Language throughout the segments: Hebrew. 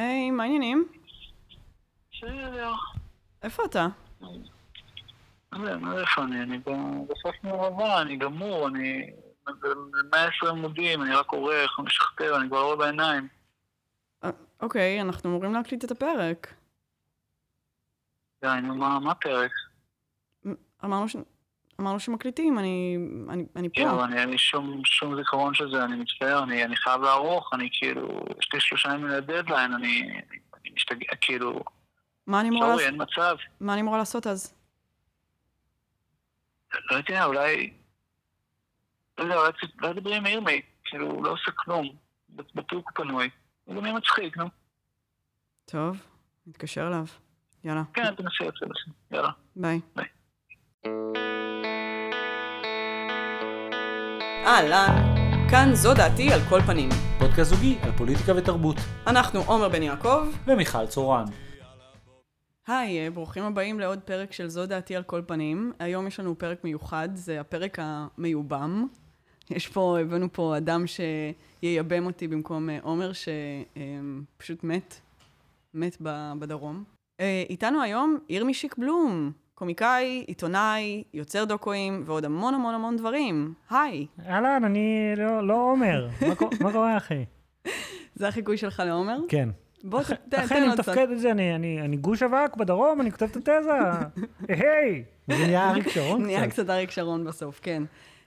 היי, מה העניינים? בסדר. איפה אתה? לא יודע, מה זה איפה אני? אני בסוף מעורבה, אני גמור, אני... ב-120 עמודים, אני רק עורך, משכתב, אני כבר לא רואה בעיניים. אה, אוקיי, אנחנו אמורים להקליט את הפרק. די, נו, מה הפרק? אמרנו, ש... אמרנו שמקליטים, אני, אני, אני פה. כאילו, אני- אין לי שום שום זיכרון של זה, אני מצטער, אני אני חייב לערוך, אני כאילו... יש לי שלושה ימים לדדליין, אני אני משתגע, כאילו... מה אני אמורה לעשות? אין מצב. מה אני אמורה לעשות אז? לא יודע, אולי... לא יודע, אולי תדברי עם ירמי, כאילו, הוא לא עושה כלום. בטוח הוא פנוי. הוא גם יהיה מצחיק, נו. טוב, נתקשר אליו. יאללה, כן, תנסי את זה. יאללה. ביי. ביי. אהלן, כאן זו דעתי על כל פנים. פודקאסט זוגי על פוליטיקה ותרבות. אנחנו עומר בן יעקב. ומיכל צורן. היי, אה, ברוכים הבאים לעוד פרק של זו דעתי על כל פנים. היום יש לנו פרק מיוחד, זה הפרק המיובם. יש פה, הבאנו פה אדם שייבם אותי במקום אה, עומר, שפשוט מת, מת ב- בדרום. אה, איתנו היום ירמי שיק בלום, קומיקאי, עיתונאי, יוצר דוקואים ועוד המון המון המון דברים. היי, אהלן, אני לא, לא עומר. מה קו- מה קורה, אחי? זה החיקוי שלך לעומר? כן. בוא, ת- תן אחי, תן אני קצת. מתפקד את זה, אני- אני אני גוש אבק בדרום, אני כותב את התזה. היי! זה נהיה אריק שרון נהיה קצת. קצת אריק שרון בסוף, כן.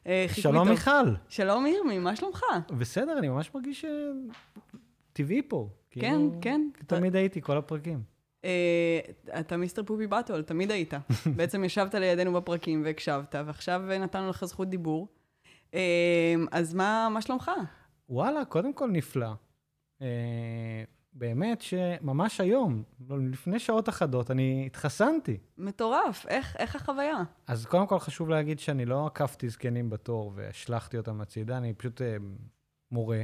אה, שלום. מיכל. שלום ירמי, מה שלומך? בסדר, אני ממש מרגיש אה, טבעי פה. כן, כאילו, כן. תמיד הייתי, כל הפרקים. אה, אתה מיסטר פובי באטול, תמיד היית. בעצם ישבת לידינו בפרקים והקשבת, ועכשיו נתנו לך זכות דיבור. אה, אז מה מה שלומך? וואלה, קודם כל נפלא. אה, באמת שממש היום, לא, לפני שעות אחדות, אני התחסנתי. מטורף, איך איך החוויה? אז קודם כל חשוב להגיד שאני לא עקפתי זקנים בתור והשלכתי אותם הצידה, אני פשוט אה, מורה,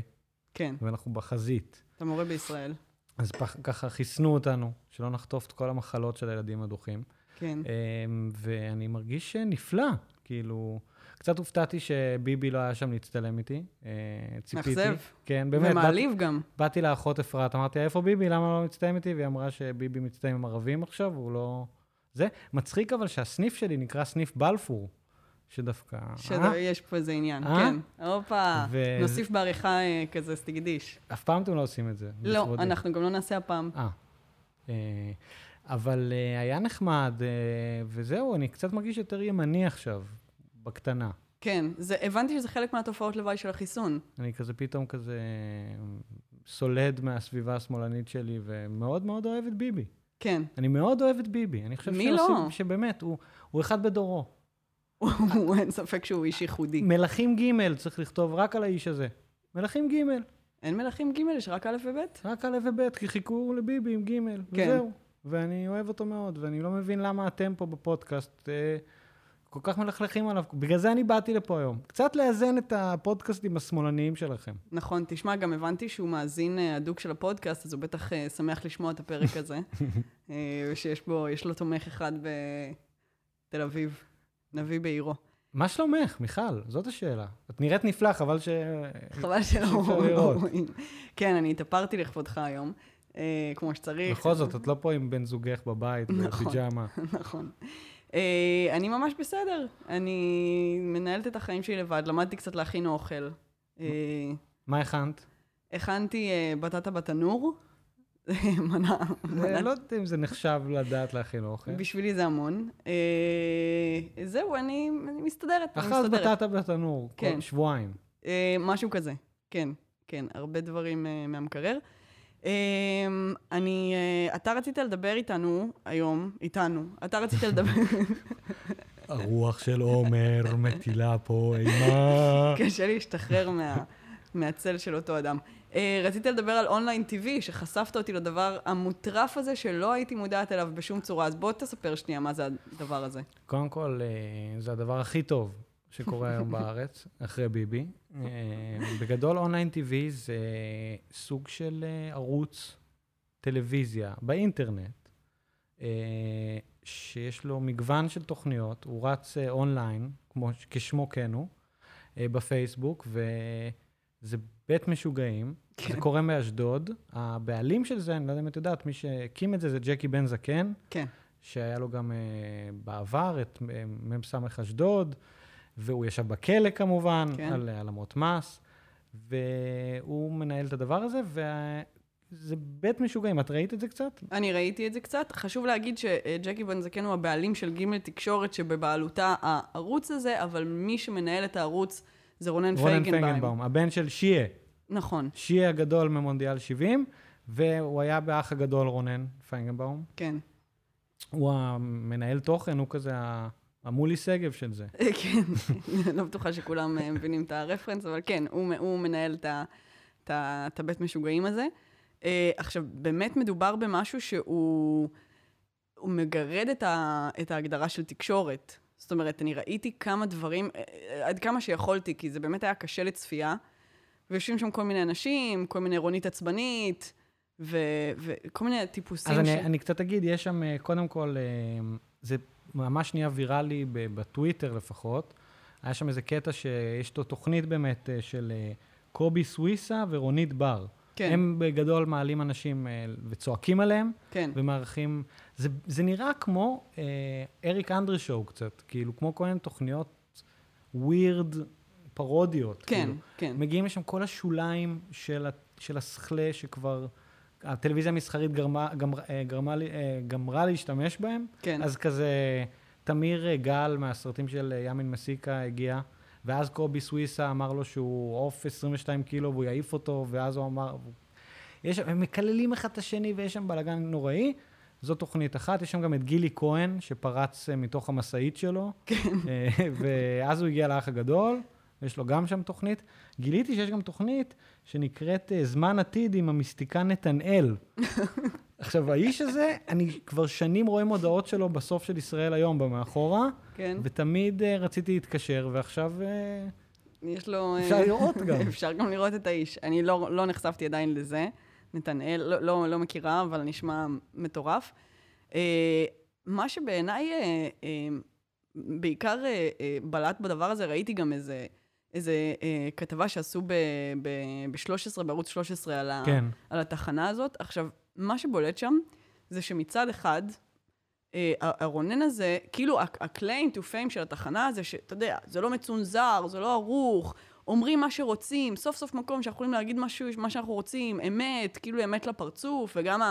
כן, ואנחנו בחזית. אתה מורה בישראל. אז פח, ככה חיסנו אותנו, שלא נחטוף את כל המחלות של הילדים הדוחים. כן. אמ, ואני מרגיש נפלא, כאילו, קצת הופתעתי שביבי לא היה שם להצטלם איתי. אה, ציפיתי. מאכזב. כן, באמת. ומעליב גם. באתי לאחות אפרת, אמרתי, איפה ביבי? למה לא מצטלם איתי? והיא אמרה שביבי מצטלם עם ערבים עכשיו, הוא לא... זה. מצחיק אבל שהסניף שלי נקרא סניף בלפור, שדווקא... אה? שיש פה איזה עניין, אה? כן. הופה, נוסיף בעריכה אה, כזה סטיגדיש. אף פעם אתם לא עושים את זה. לא. אנחנו גם לא נעשה הפעם. אה. אה, אבל אה, היה נחמד, אה, וזהו, אני קצת מרגיש יותר ימני עכשיו, בקטנה. כן, זה- הבנתי שזה חלק מהתופעות לוואי של החיסון. אני כזה פתאום כזה סולד מהסביבה השמאלנית שלי, ומאוד מאוד אוהב את ביבי. כן. אני מאוד אוהב את ביבי. אני חושב מי שעושים- לא? שבאמת, הוא, הוא אחד בדורו. הוא, אין ספק שהוא איש ייחודי. מלכים ג' צריך לכתוב רק על האיש הזה. מלכים ג', אין מלכים ג', יש רק א' וב'? רק א' וב', כי חיכו לביבי עם ג', כן. וזהו. ואני אוהב אותו מאוד, ואני לא מבין למה אתם פה בפודקאסט אה, כל כך מלכלכים עליו. בגלל זה אני באתי לפה היום. קצת לאזן את הפודקאסטים השמאלניים שלכם. נכון, תשמע, גם הבנתי שהוא מאזין אה, הדוק של הפודקאסט, אז הוא בטח אה, שמח לשמוע את הפרק הזה. אה, שיש בו, יש לו תומך אחד בתל אביב, נביא בעירו. מה שלומך, מיכל? זאת השאלה. את נראית נפלא, חבל ש... חבל שלא. רואים. כן, אני התאפרתי לכבודך היום, אה, כמו שצריך. בכל זאת, את לא פה עם בן זוגך בבית, נכון. בפיג'מה. נכון. אה, אני ממש בסדר. אני מנהלת את החיים שלי לבד, למדתי קצת להכין אוכל. אה, מה הכנת? הכנתי אה, בטטה בתנור, זה- מנה לא יודע אם זה נחשב לדעת להכין אוכל. בשבילי זה המון. אה, זהו, אני, אני מסתדרת, אני אחת. בטטה בתנור, כן. שבועיים. אה, משהו כזה, כן, כן, הרבה דברים אה, מהמקרר. אני, אתה רצית לדבר איתנו היום, איתנו, אתה רצית לדבר, הרוח של עומר מטילה פה אימה. קשה להשתחרר מה, מהצל של אותו אדם. אה, רצית לדבר על אונליין TV, שחשפת אותי לדבר המוטרף הזה שלא הייתי מודעת אליו בשום צורה, אז בוא תספר שנייה מה זה הדבר הזה. קודם כל, אה, זה הדבר הכי טוב שקורה היום בארץ, אחרי ביבי. אה, בגדול, אונליין TV זה סוג של ערוץ טלוויזיה באינטרנט, שיש לו מגוון של תוכניות, הוא רץ אונליין, כמו, כשמו כן הוא, בפייסבוק, זה בית משוגעים, כן. זה קורה באשדוד. הבעלים של זה, אני לא יודע אם את יודעת, מי שהקים את זה זה ג'קי בן זקן, כן. שהיה לו גם אה, בעבר את אה, מ"ס אשדוד, והוא ישב בכלא כמובן, כן. על העלמות מס, והוא מנהל את הדבר הזה, וזה בית משוגעים. את ראית את זה קצת? אני ראיתי את זה קצת. חשוב להגיד שג'קי בן זקן הוא הבעלים של ג' תקשורת שבבעלותה הערוץ הזה, אבל מי שמנהל את הערוץ זה רונן, רונן פייגנבאום. פייגנבאום, הבן של שיה. נכון, שיה הגדול ממונדיאל 70, והוא היה באח הגדול רונן פייגנבאום. כן. הוא המנהל תוכן, הוא כזה המולי שגב של זה. כן, לא בטוחה שכולם אה, מבינים את הרפרנס, אבל כן, הוא, הוא מנהל את, הבית משוגעים הזה. אה, עכשיו, באמת מדובר במשהו שהוא הוא מגרד את, ה, את ההגדרה של תקשורת. זאת אומרת, אני ראיתי כמה דברים, אה, אה, עד כמה שיכולתי, כי זה באמת היה קשה לצפייה, ויושבים שם כל מיני אנשים, כל מיני רונית עצבנית, ו, וכל מיני טיפוסים אז ש... אני, אני קצת אגיד, יש שם, אה, קודם כל, זה ממש נהיה ויראלי בטוויטר לפחות. היה שם איזה קטע שיש לו תוכנית באמת של קובי סוויסה ורונית בר. כן, הם בגדול מעלים אנשים וצועקים עליהם, כן, ומארחים... זה, זה נראה כמו אה, אריק אנדרשואו קצת, כאילו, כמו כל מיני תוכניות ווירד, פרודיות. כן, כאילו. כן. מגיעים לשם כל השוליים של, ה- של השכלה שכבר הטלוויזיה המסחרית גרמה, גמר, אה, גרמה, אה, גמרה להשתמש בהם. כן. אז כזה, תמיר אה, גל מהסרטים של ימין מסיקה הגיע, ואז קובי סוויסה אמר לו שהוא עוף 22 קילו והוא יעיף אותו, ואז הוא אמר... יש, הם מקללים אחד את השני ויש שם בלאגן נוראי. זו תוכנית אחת, יש שם גם את גילי כהן, שפרץ אה, מתוך המשאית שלו. כן. ואז הוא הגיע לאח הגדול, יש לו גם שם תוכנית. גיליתי שיש גם תוכנית שנקראת אה, זמן עתיד עם המיסטיקן נתנאל. עכשיו, האיש הזה, אני כבר שנים רואה מודעות שלו בסוף של ישראל היום במאחורה, כן. ותמיד אה, רציתי להתקשר, ועכשיו אה, יש לו... אה, אפשר לראות גם. אפשר גם לראות את האיש. אני לא, לא נחשפתי עדיין לזה. נתנאל, לא, לא, לא מכירה, אבל נשמע מטורף. אה, מה שבעיניי אה, אה, בעיקר אה, אה, בלט בדבר הזה, ראיתי גם איזה, איזה אה, כתבה שעשו ב-13, בערוץ 13 על, ה, כן. על התחנה הזאת. עכשיו, מה שבולט שם, זה שמצד אחד, אה, הרונן הזה, כאילו ה-claim to fame של התחנה זה שאתה יודע, זה לא מצונזר, זה לא ערוך, אומרים מה שרוצים, סוף סוף מקום שאנחנו יכולים להגיד משהו, מה שאנחנו רוצים, אמת, כאילו אמת לפרצוף, וגם.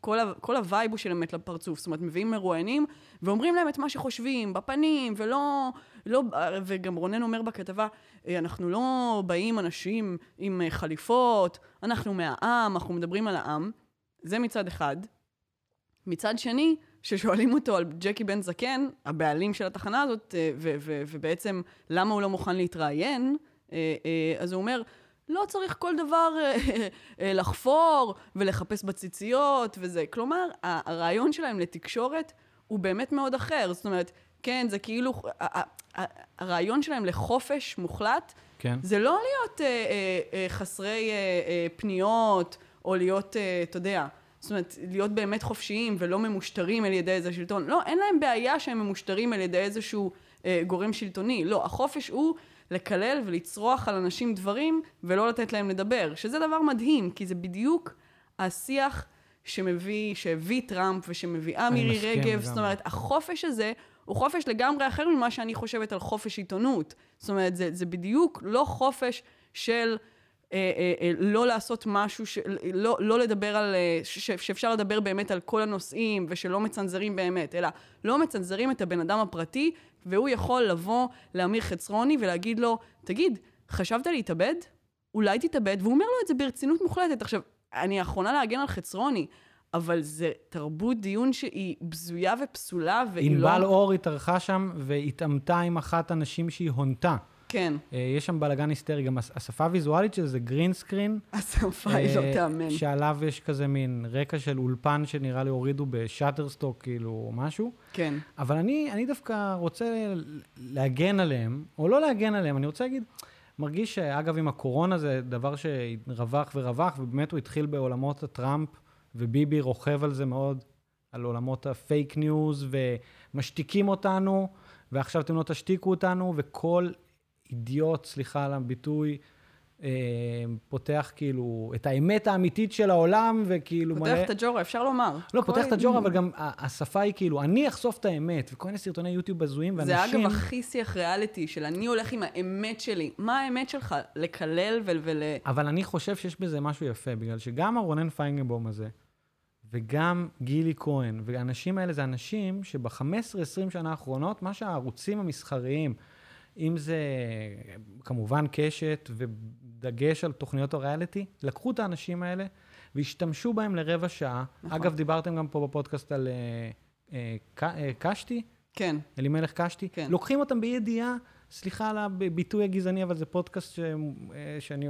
כל, ה, כל הווייב הוא של אמת לפרצוף. זאת אומרת, מביאים מרואיינים ואומרים להם את מה שחושבים, בפנים, ולא... לא, וגם רונן אומר בכתבה, "אה, אנחנו לא באים אנשים עם אה, חליפות, אנחנו מהעם, אנחנו מדברים על העם. זה מצד אחד. מצד שני, כששואלים אותו על ג'קי בן זקן, הבעלים של התחנה הזאת, אה, ובעצם למה הוא לא מוכן להתראיין, אז הוא אומר, לא צריך כל דבר אה, אה, לחפור ולחפש בציציות וזה. כלומר, הרעיון שלהם לתקשורת הוא באמת מאוד אחר. זאת אומרת, כן, זה כאילו, הרעיון שלהם לחופש מוחלט, כן. זה לא להיות אה, אה, אה, חסרי אה, אה, פניות, או להיות, אה, אתה יודע, זאת אומרת, להיות באמת חופשיים ולא ממושטרים על ידי איזה שלטון. לא, אין להם בעיה שהם ממושטרים על ידי איזשהו אה, גורם שלטוני. לא, החופש הוא לקלל ולצרוח על אנשים דברים ולא לתת להם לדבר, שזה דבר מדהים, כי זה בדיוק השיח שמביא, שהביא טראמפ ושמביאה מירי רגב. לגמרי. זאת אומרת, החופש הזה הוא חופש לגמרי אחר ממה שאני חושבת על חופש עיתונות. זאת אומרת, זה, זה בדיוק לא חופש של אה, אה, אה, לא לעשות משהו, ש, לא, לא לדבר על, אה, ש, שאפשר לדבר באמת על כל הנושאים ושלא מצנזרים באמת, אלא לא מצנזרים את הבן אדם הפרטי, והוא יכול לבוא לאמיר חצרוני ולהגיד לו, תגיד, חשבת להתאבד? אולי תתאבד, והוא אומר לו את זה ברצינות מוחלטת. עכשיו, אני האחרונה להגן על חצרוני, אבל זה תרבות דיון שהיא בזויה ופסולה, והיא לא... ענבל אור התארחה שם והתעמתה עם אחת הנשים שהיא הונתה. כן, אה, יש שם בלאגן היסטרי, גם הש- השפה הוויזואלית של זה green screen. השפה היא לא תיאמן. שעליו יש כזה מין רקע של אולפן שנראה לי הורידו ב Shutterstock, כאילו, משהו. כן, אבל אני, אני דווקא רוצה להגן עליהם, או לא להגן עליהם, אני רוצה להגיד, מרגיש שאגב, עם הקורונה זה דבר שרווח ורווח, ובאמת הוא התחיל בעולמות הטראמפ, וביבי רוכב על זה מאוד, על עולמות ה fake news, ומשתיקים אותנו, ועכשיו אתם לא תשתיקו אותנו, וכל אידיוט, סליחה על הביטוי, אה, פותח כאילו את האמת האמיתית של העולם, וכאילו פותח את הג'ורה, אפשר לומר. לא, פותח את הג'ורה, אבל גם השפה היא כאילו, אני אחשוף את האמת, וכל מיני סרטוני יוטיוב הזויים, זה ואנשים... אגב הכי שיח ריאליטי של אני הולך עם האמת שלי. מה האמת שלך? לקלל ול... ול... אבל אני חושב שיש בזה משהו יפה, בגלל שגם הרונן פיינגנבום הזה, וגם גילי כהן, והאנשים האלה זה אנשים שב-15-20 שנה האחרונות, מה שהערוצים המסחריים, אם זה כמובן קשת ודגש על תוכניות הריאליטי, לקחו את האנשים האלה והשתמשו בהם לרבע שעה. נכון. אגב, דיברתם גם פה בפודקאסט על אה, אה, אה, קשתי, כן. אלימלך קשתי. כן. לוקחים אותם בידיעה, סליחה על הביטוי הגזעני, אבל זה פודקאסט ש... אה, שאני...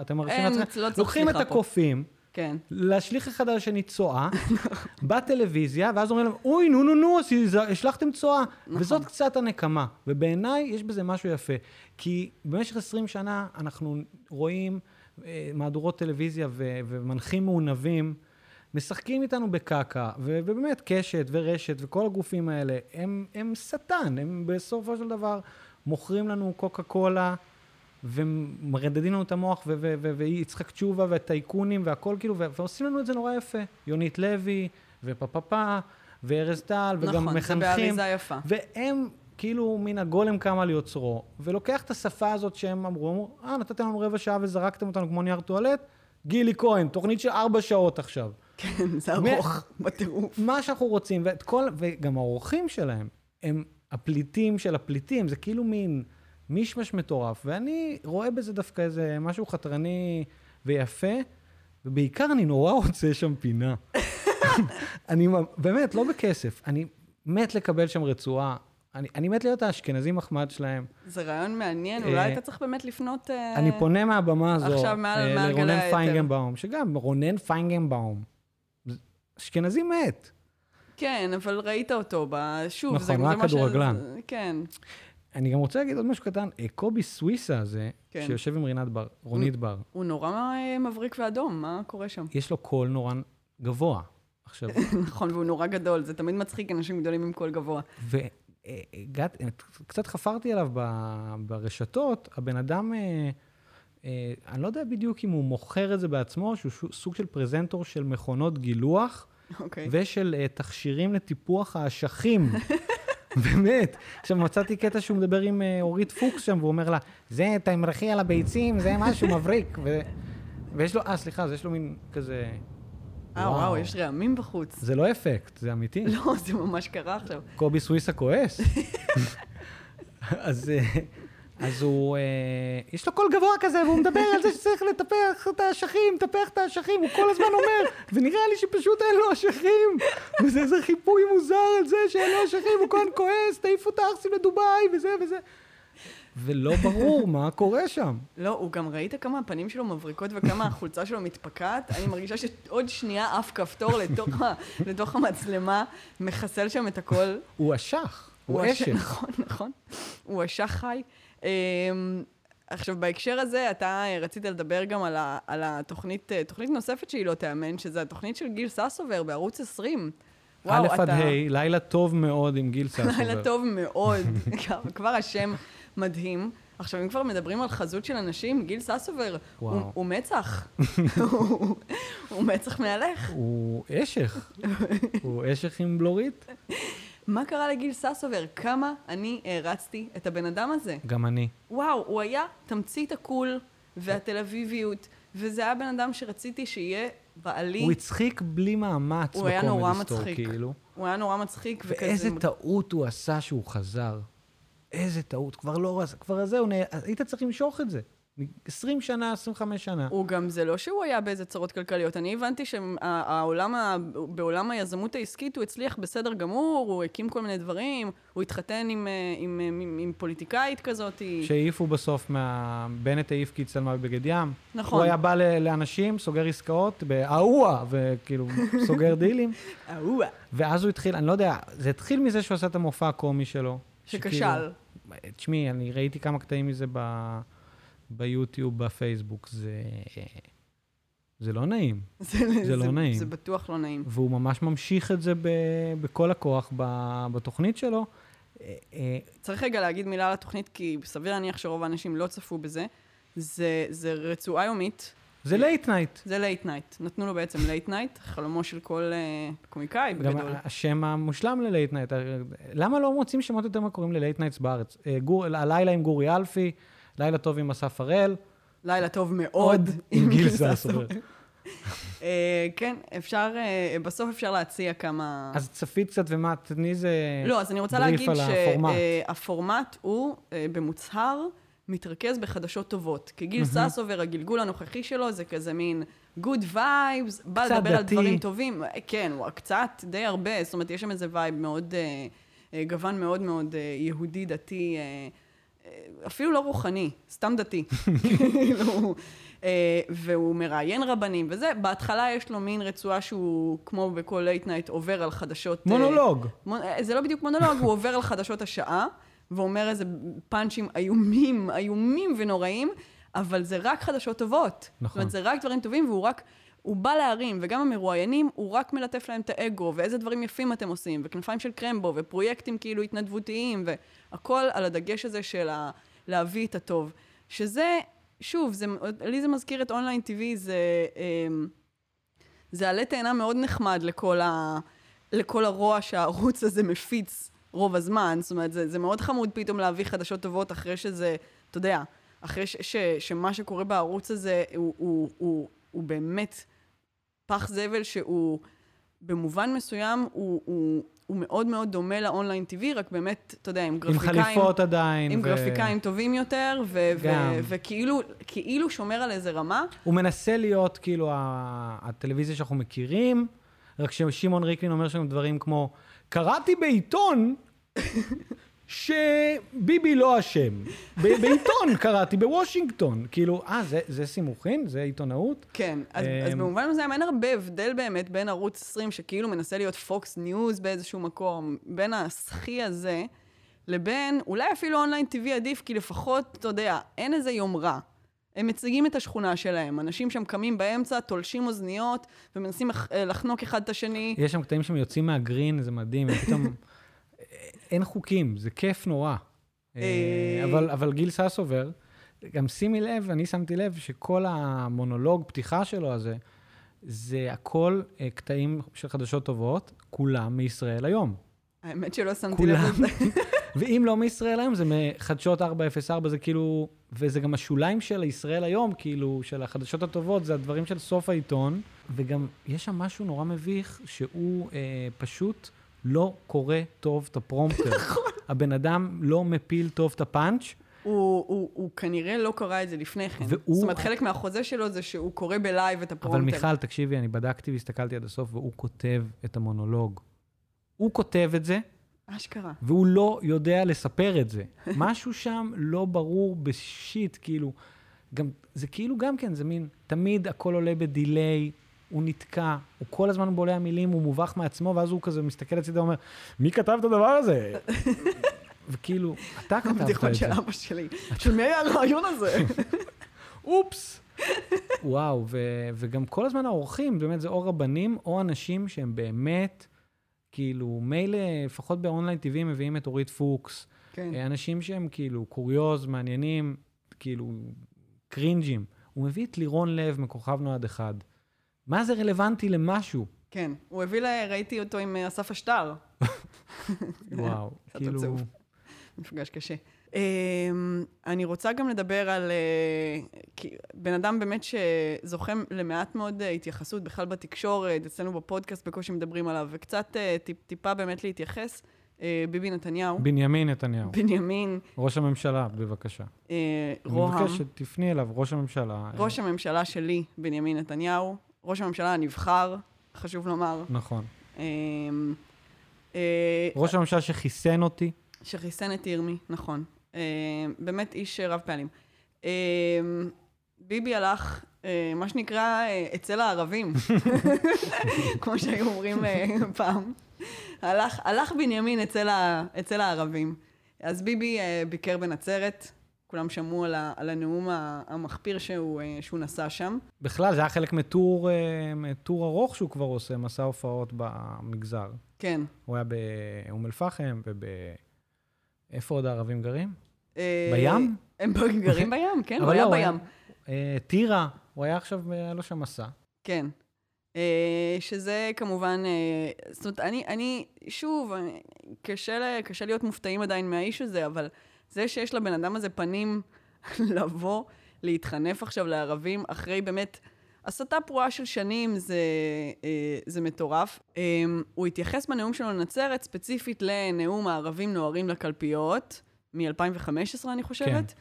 אתם מרשים אין, לעצמכם? לא צריך לוקחים את סליחה פה. הקופים, כן. להשליך אחד על השני צואה, בטלוויזיה, ואז אומרים להם, אוי, נו, נו, נו, השלכתם צואה. נכון. וזאת קצת הנקמה. ובעיניי יש בזה משהו יפה. כי במשך 20 שנה אנחנו רואים אה, מהדורות טלוויזיה ו- ומנחים מעונבים. משחקים איתנו בקקה, ו- ובאמת קשת ורשת וכל הגופים האלה, הם, הם שטן, הם בסופו של דבר מוכרים לנו קוקה קולה ומרדדים לנו את המוח, ויצחק תשובה והטייקונים והכל כאילו, ועושים לנו את זה נורא יפה. יונית לוי ופפפה וארז טל, וגם נכון, זה מחנכים. באריזה יפה. והם כאילו מן הגולם קם על יוצרו, ולוקח את השפה הזאת שהם אמרו, אמרו, אה, נתתם לנו רבע שעה וזרקתם אותנו כמו נייר טואלט? גילי כהן, תוכנית של ארבע שעות עכשיו. כן, זה ארוך בטירוף. מה שאנחנו רוצים, ואת כל, וגם האורחים שלהם, הם הפליטים של הפליטים, זה כאילו מין מישמש מטורף, ואני רואה בזה דווקא איזה משהו חתרני ויפה, ובעיקר אני נורא רוצה שם פינה. אני באמת, לא בכסף, אני מת לקבל שם רצועה. אני, אני מת להיות האשכנזי מחמד שלהם. זה רעיון מעניין, אה, אולי אתה צריך באמת לפנות... אה, אני פונה מהבמה הזו עכשיו מעל- אה, גלי לרונן. פיינגנבאום, שגם רונן פיינגנבאום, אשכנזי מת. כן, אבל ראית אותו, ב... שוב, נכון, זה, זה מה ש- כדורגלן. כן. אני גם רוצה להגיד עוד משהו קטן. אה, קובי סוויסה הזה, כן. שיושב עם רינת בר, רונית בר, הוא נורא אה, מבריק ואדום, מה קורה שם? יש לו קול נורא גבוה. עכשיו, נכון, והוא נורא גדול, זה תמיד מצחיק אנשים גדולים עם קול גבוה. והגעת, קצת חפרתי עליו ברשתות, הבן אדם, אה, אה, אני לא יודע בדיוק אם הוא מוכר את זה בעצמו, שהוא סוג של פרזנטור של מכונות גילוח, אוקיי. ושל אה, תכשירים לטיפוח האשכים. באמת. עכשיו, מצאתי קטע שהוא מדבר עם אה, אורית פוקס שם, והוא אומר לה, זה תמרחי על הביצים, זה משהו מבריק. ו... ויש לו, אה, סליחה, אז יש לו מין כזה... אה, וואו, יש רעמים בחוץ. זה לא אפקט, זה אמיתי. לא, זה ממש קרה עכשיו. קובי סוויסה כועס. אז, אה, אז הוא, אה, יש לו קול גבוה כזה, והוא מדבר על זה שצריך לטפח את האשכים, לטפח את האשכים, הוא כל הזמן אומר, ונראה לי שפשוט אין לו אשכים. וזה איזה חיפוי מוזר על זה שאין לו אשכים, הוא הזמן כועס, תעיפו את הערסים לדובאי, וזה וזה. ולא ברור מה קורה שם. לא, הוא גם ראית כמה הפנים שלו מבריקות וכמה החולצה שלו מתפקעת? אני מרגישה שעוד שנייה אף כפתור לתוך, ה, לתוך המצלמה מחסל שם את הכל. הוא אשך, הוא אשך. נכון, נכון. הוא אשך חי. אמ, עכשיו, בהקשר הזה, אתה אה, רצית לדבר גם על, ה, על התוכנית, אה, תוכנית נוספת שהיא לא תיאמן, שזה התוכנית של גיל ססובר בערוץ 20. א' עד ה', לילה טוב מאוד עם גיל ססובר. לילה טוב מאוד, כבר השם מדהים. עכשיו, אם כבר מדברים על חזות של אנשים, גיל ססובר הוא, וואו. הוא מצח. הוא, הוא מצח מהלך. הוא אשך. הוא אשך עם בלורית. מה קרה לגיל ססובר? כמה אני הערצתי את הבן אדם הזה. גם אני. וואו, הוא היה תמצית הקול והתל אביביות, וזה היה בן אדם שרציתי שיהיה בעלי. הוא הצחיק בלי מאמץ הוא היה נורא בקומדי סטור, מצחיק. כאילו. הוא היה נורא מצחיק, וכזה... ואיזה טעות הוא עשה שהוא חזר. איזה טעות. כבר לא... כבר זהו, נה- היית צריך למשוך את זה. 20 שנה, 25 שנה. הוא גם, זה לא שהוא היה באיזה צרות כלכליות. אני הבנתי שהעולם, בעולם היזמות העסקית הוא הצליח בסדר גמור, הוא הקים כל מיני דברים, הוא התחתן עם, אה, עם, עם, עם, עם פוליטיקאית כזאת. שהעיפו בסוף מה... בנט העיף כי הצטלמה בבגד ים. נכון. הוא היה בא ל- לאנשים, סוגר עסקאות, באהואה, וכאילו, סוגר דילים. אהוה. ואז הוא התחיל, אני לא יודע, זה התחיל מזה שהוא עשה את המופע הקומי שלו. שכשל. שכאילו- תשמעי, אני ראיתי כמה קטעים מזה ב... ביוטיוב, בפייסבוק, זה... זה לא נעים. זה, לא נעים. זה בטוח לא נעים. והוא ממש ממשיך את זה ב... בכל הכוח ב... בתוכנית שלו. אה, אה, צריך רגע להגיד מילה על התוכנית, כי סביר להניח שרוב האנשים לא צפו בזה. זה, זה רצועה יומית, זה late night. זה late night. נתנו לו בעצם late night, חלומו של כל אה, קומיקאי גם בגדול. השם המושלם ל late night. למה לא מוצאים שמות יותר מקוריים ל late nights בארץ? אה, גור, הלילה עם גורי אלפי, לילה טוב עם אסף הראל, לילה טוב מאוד. עם גיל ססובר. אה, כן, אפשר, אה, בסוף אפשר להציע כמה... אז צפית קצת ומה, תני איזה... לא, אז אני רוצה בריף להגיד על הפורמט. שהפורמט הוא אה, במוצהר מתרכז בחדשות טובות. כי גיל ססובר, הגלגול הנוכחי שלו זה כזה מין good vibes, בא לדבר על דתי. דברים טובים. כן, הוא קצת, די הרבה, זאת אומרת, יש שם איזה וייב מאוד, אה, גוון מאוד מאוד אה, יהודי, דתי, אה, אפילו לא רוחני, סתם דתי. כאילו, אה, והוא מראיין רבנים וזה. בהתחלה יש לו מין רצועה שהוא, כמו בכל late night, עובר על חדשות... אה, מונולוג. מונ- אה, זה לא בדיוק מונולוג, הוא עובר על חדשות השעה, ואומר איזה פאנצ'ים איומים, איומים ונוראים, אבל זה רק חדשות טובות. נכון. זאת אומרת, זה רק דברים טובים, והוא רק... הוא בא להרים, וגם המרואיינים, הוא רק מלטף להם את האגו, ואיזה דברים יפים אתם עושים, וכנפיים של קרמבו, ופרויקטים כאילו התנדבותיים, והכל על הדגש הזה של ה... להביא את הטוב. שזה, שוב, זה, לי זה מזכיר את אונליין TV, זה, אמ, זה עלה תאנה מאוד נחמד לכל, ה, לכל הרוע שהערוץ הזה מפיץ רוב הזמן. זאת אומרת, זה, זה מאוד חמוד פתאום להביא חדשות טובות אחרי שזה, אתה יודע, אחרי ש, ש, שמה שקורה בערוץ הזה הוא, הוא, הוא, הוא באמת פח זבל שהוא במובן מסוים הוא, הוא, הוא מאוד מאוד דומה לאונליין TV, רק באמת, אתה יודע, עם עם גרפיקאים... חליפות עדיין. עם ו- גרפיקאים טובים יותר, ו- גם. ו- וכאילו כאילו שומר על איזה רמה. הוא מנסה להיות כאילו הטלוויזיה שאנחנו מכירים, רק ששמעון ריקלין אומר שם דברים כמו, קראתי בעיתון שביבי לא אשם. בעיתון קראתי, בוושינגטון. כאילו, אה, זה, זה סימוכין? זה עיתונאות? כן, אז, אז אמ, במובן מסוים אין הרבה הבדל באמת בין ערוץ 20, שכאילו מנסה להיות Fox News באיזשהו מקום, בין הסחי הזה, לבין אולי אפילו אונליין טבעי עדיף, כי לפחות, אתה יודע, אין איזה יומרה. הם מציגים את השכונה שלהם, אנשים שם קמים באמצע, תולשים אוזניות, ומנסים אה, לחנוק אחד את השני. יש שם קטעים שהם יוצאים מהגרין, זה מדהים, הם פתאום... אין חוקים, זה כיף נורא. אה, אה, אבל, אבל גיל ססובר, גם שימי לב, אני שמתי לב שכל המונולוג פתיחה שלו הזה, זה הכל אה, קטעים של חדשות טובות, כולם מישראל היום. האמת שלא שמתי לב. לזה. ואם לא מישראל היום, זה מחדשות 404, זה כאילו, וזה גם השוליים של ישראל היום, כאילו, של החדשות הטובות, זה הדברים של סוף העיתון, וגם יש שם משהו נורא מביך, שהוא אה, פשוט לא קורא טוב את ה prompter. הבן אדם לא מפיל טוב את הפאנץ', הוא, הוא, הוא כנראה לא קרא את זה לפני כן. והוא- זאת אומרת, חלק מהחוזה שלו זה שהוא קורא בלייב את ה prompter. אבל מיכל, תקשיבי, אני בדקתי והסתכלתי עד הסוף, והוא כותב את המונולוג. הוא כותב את זה, אשכרה. והוא לא יודע לספר את זה. משהו שם לא ברור בשיט, כאילו, גם, זה כאילו גם כן, זה מין, תמיד הכל עולה בדיליי, הוא נתקע, הוא כל הזמן בולע מילים, הוא מובך מעצמו, ואז הוא כזה מסתכל הצידה ואומר, מי כתב את הדבר הזה? וכאילו, אתה כתבת את זה. של אבא שלי. של מי היה הרעיון הזה? אופס. וואו, ו- וגם כל הזמן האורחים, באמת, זה או רבנים או אנשים שהם באמת, כאילו, מילא, לפחות באונליין טבעי מביאים את אורית פוקס. כן. אה, אנשים שהם כאילו קוריוז, מעניינים, כאילו קרינג'ים. הוא מביא את לירון לב מכוכב נועד אחד. מה זה רלוונטי למשהו? כן. הוא הביא, ל- ראיתי אותו עם אה, אסף אשטר. וואו, כאילו... מפגש קשה. אמ, אני רוצה גם לדבר על אה, בן אדם באמת שזוכה למעט מאוד אה, התייחסות, בכלל בתקשורת, אצלנו בפודקאסט בקושי מדברים עליו, וקצת טיפ- טיפה באמת להתייחס, ביבי נתניהו, בנימין נתניהו, בנימין, ראש הממשלה, בבקשה. אה, אני רוה"מ, מבקש שתפני אליו, ראש הממשלה. ראש הממשלה שלי, בנימין נתניהו, ראש הממשלה הנבחר, חשוב לומר. נכון. אמ, אה, ראש הממשלה שחיסן אותי. שחיסן את ירמי, נכון. אה, באמת איש רב פעלים. אה, ביבי הלך, אה, מה שנקרא, אה, אצל הערבים, כמו שהיו אומרים פעם. הלך, הלך בנימין אצל, ה, אצל הערבים. אז ביבי ביקר בנצרת, כולם שמעו על, ה, על הנאום המחפיר שהוא, אה, שהוא נשא שם. בכלל, זה היה חלק מטור, אה, מטור ארוך שהוא כבר עושה, מסע הופעות במגזר. כן. הוא היה באום אל-פחם וב... איפה עוד הערבים גרים? אה, אה, בים? הם גרים בים, כן, הוא היה לא, בים. אה, טירה, הוא היה עכשיו, היה לו שם מסע. כן. אה, שזה כמובן, אה, זאת אומרת, אני, אני שוב, אני, קשה, קשה להיות מופתעים עדיין מהאיש הזה, אבל זה שיש לבן אדם הזה פנים לבוא, להתחנף עכשיו לערבים, אחרי באמת הסתה פרועה של שנים, זה, אה, זה מטורף. אה, הוא התייחס בנאום שלו לנצרת, ספציפית לנאום הערבים נוהרים לקלפיות, מ-2015, אני חושבת.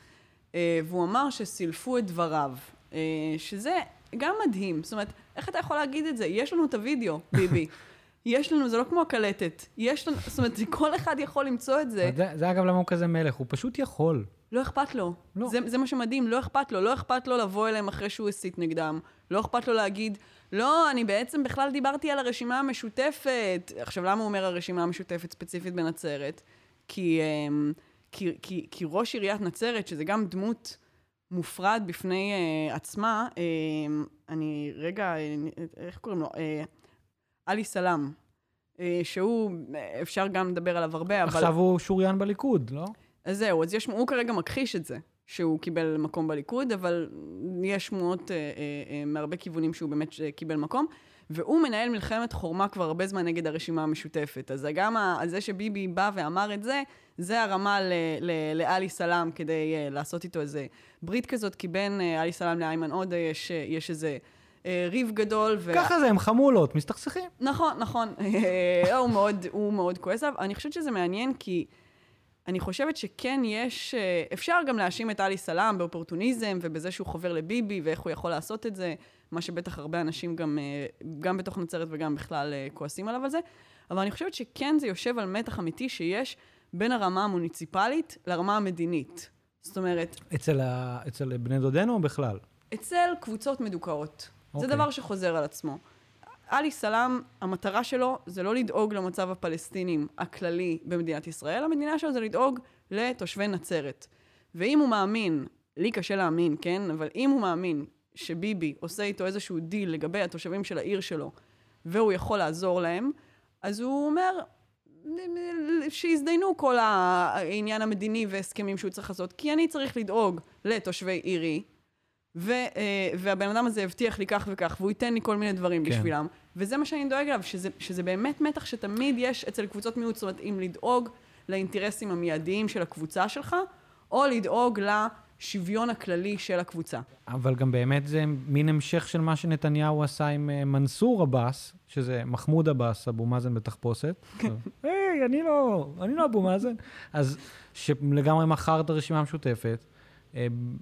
אה, והוא אמר שסילפו את דבריו, שזה גם מדהים. זאת אומרת, איך אתה יכול להגיד את זה? יש לנו את הוידאו, ביבי. יש לנו, זה לא כמו הקלטת. יש לנו, זאת אומרת, כל אחד יכול למצוא את זה. זה, זה אגב למה הוא כזה מלך, הוא פשוט יכול. לא אכפת לו. לא. זה, זה מה שמדהים, לא אכפת לו. לא אכפת לו לבוא אליהם אחרי שהוא הסית נגדם. לא אכפת לו להגיד, לא, אני בעצם בכלל דיברתי על הרשימה המשותפת. עכשיו, למה הוא אומר הרשימה המשותפת ספציפית בנצרת? כי, אמ, כי, כי, כי ראש עיריית נצרת, שזה גם דמות מופרד בפני uh, עצמה, uh, אני רגע, אה, איך קוראים לו? Uh, עלי סלאם. uh, שהוא, אה, אפשר גם לדבר עליו הרבה, אבל... עכשיו הוא שוריין בליכוד, לא? אז זהו, אז יש, הוא כרגע מכחיש את זה, שהוא קיבל מקום בליכוד, אבל יש שמועות אה, אה, אה, מהרבה כיוונים שהוא באמת אה, קיבל מקום, והוא מנהל מלחמת חורמה כבר הרבה זמן נגד הרשימה המשותפת. אז גם ה, זה שביבי בא ואמר את זה, זה הרמה לעלי סלאם כדי אה, לעשות איתו איזה ברית כזאת, כי בין אה, עלי סלאם לאיימן עודה יש, אה, יש איזה אה, ריב גדול. ו... ככה זה, הם חמולות, מסתכסכים. נכון, נכון. אה, הוא מאוד, הוא מאוד כועס עליו. אני חושבת שזה מעניין כי אני חושבת שכן יש, אה, אפשר גם להאשים את עלי סלאם באופורטוניזם ובזה שהוא חובר לביבי ואיך הוא יכול לעשות את זה, מה שבטח הרבה אנשים גם, אה, גם בתוך נצרת וגם בכלל אה, כועסים עליו על זה, אבל אני חושבת שכן זה יושב על מתח אמיתי שיש בין הרמה המוניציפלית לרמה המדינית. זאת אומרת, אצל, ה... אצל בני דודינו או בכלל? אצל קבוצות מדוכאות. זה אוקיי. דבר שחוזר על עצמו. עלי סלאם, המטרה שלו זה לא לדאוג למצב הפלסטינים הכללי במדינת ישראל, המדינה שלו זה לדאוג לתושבי נצרת. ואם הוא מאמין, לי קשה להאמין, כן? אבל אם הוא מאמין שביבי עושה איתו איזשהו דיל לגבי התושבים של העיר שלו, והוא יכול לעזור להם, אז הוא אומר, שיזדיינו כל העניין המדיני והסכמים שהוא צריך לעשות, כי אני צריך לדאוג לתושבי עירי, ו, אה, והבן אדם הזה הבטיח לי כך וכך, והוא ייתן לי כל מיני דברים כן. בשבילם. וזה מה שאני דואג אליו, שזה, שזה באמת מתח שתמיד יש אצל קבוצות מיעוט, זאת אומרת, אם לדאוג לאינטרסים המיידיים של הקבוצה שלך, או לדאוג לשוויון הכללי של הקבוצה. אבל גם באמת זה מין המשך של מה שנתניהו עשה עם אה, מנסור עבאס, שזה מחמוד עבאס, אבו מאזן בתחפושת. היי, אני לא, אני לא אבו מאזן. אז שלגמרי מכר את הרשימה המשותפת,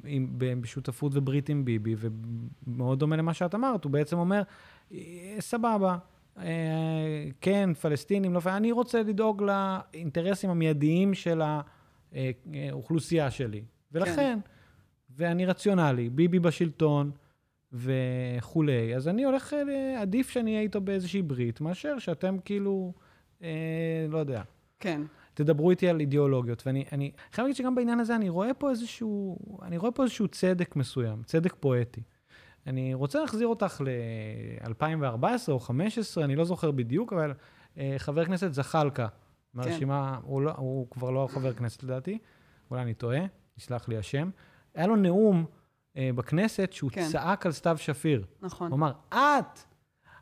עם- בשותפות וברית עם ביבי, ומאוד דומה למה שאת אמרת, הוא בעצם אומר, "אה, סבבה, אה, כן, פלסטינים, לא, אני רוצה לדאוג לאינטרסים המיידיים של האוכלוסייה שלי. ולכן, ואני רציונלי, ביבי בשלטון וכולי, אז אני הולך, אה, עדיף שאני אהיה איתו באיזושהי ברית, מאשר שאתם כאילו, אה, לא יודע, כן. תדברו איתי על אידיאולוגיות. ואני אני חייב להגיד שגם בעניין הזה אני רואה פה איזשהו, אני רואה פה איזשהו צדק מסוים, צדק פואטי. אני רוצה להחזיר אותך ל-2014 או 2015, אני לא זוכר בדיוק, אבל אה, חבר הכנסת זחאלקה, מהרשימה, הוא, לא, הוא כבר לא חבר כנסת לדעתי, אולי אני טועה, יסלח לי השם. היה לו נאום אה, בכנסת שהוא כן. צעק על סתיו שפיר. נכון. הוא אמר, את,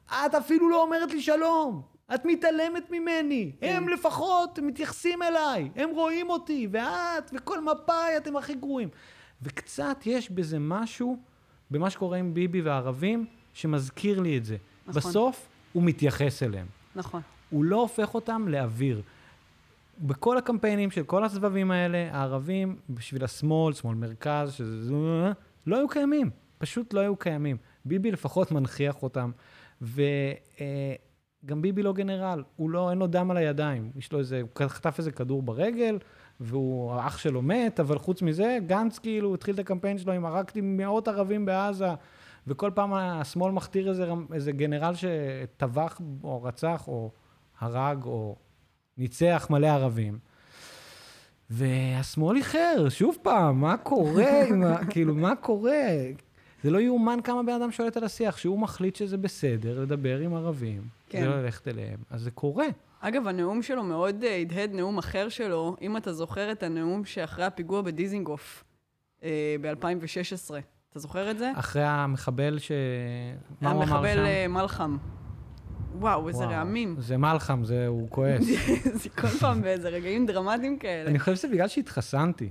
את אפילו לא אומרת לי שלום, את מתעלמת ממני, כן. הם לפחות מתייחסים אליי, הם רואים אותי, ואת, וכל מפאי, אתם הכי גרועים. וקצת יש בזה משהו, במה שקורה עם ביבי והערבים, שמזכיר לי את זה. נכון. בסוף הוא מתייחס אליהם. נכון. הוא לא הופך אותם לאוויר. בכל הקמפיינים של כל הסבבים האלה, הערבים, בשביל השמאל, שמאל מרכז, שזה... לא היו קיימים. פשוט לא היו קיימים. ביבי לפחות מנכיח אותם. וגם ביבי לא גנרל, הוא לא, אין לו דם על הידיים. יש לו איזה, הוא חטף איזה כדור ברגל, והוא, האח שלו מת, אבל חוץ מזה, גנץ כאילו התחיל את הקמפיין שלו עם הרגתי מאות ערבים בעזה, וכל פעם השמאל מכתיר איזה, איזה גנרל שטבח או רצח או הרג או ניצח מלא ערבים. והשמאל איחר, שוב פעם, מה קורה? עם ה- כאילו, מה קורה? זה לא יאומן כמה בן אדם שולט על השיח, שהוא מחליט שזה בסדר לדבר עם ערבים, כן. זה לא ללכת אליהם, אז זה קורה. אגב, הנאום שלו מאוד אה, הדהד נאום אחר שלו, אם אתה זוכר את הנאום שאחרי הפיגוע בדיזינגוף אה, ב-2016. אתה זוכר את זה? אחרי המחבל ש... מה הוא אמר המחבל שם? אה, מלחם. וואו, איזה רעמים. זה מלחם, זה, הוא כועס. זה כל פעם באיזה רגעים דרמטיים כאלה. אני חושב שזה בגלל שהתחסנתי.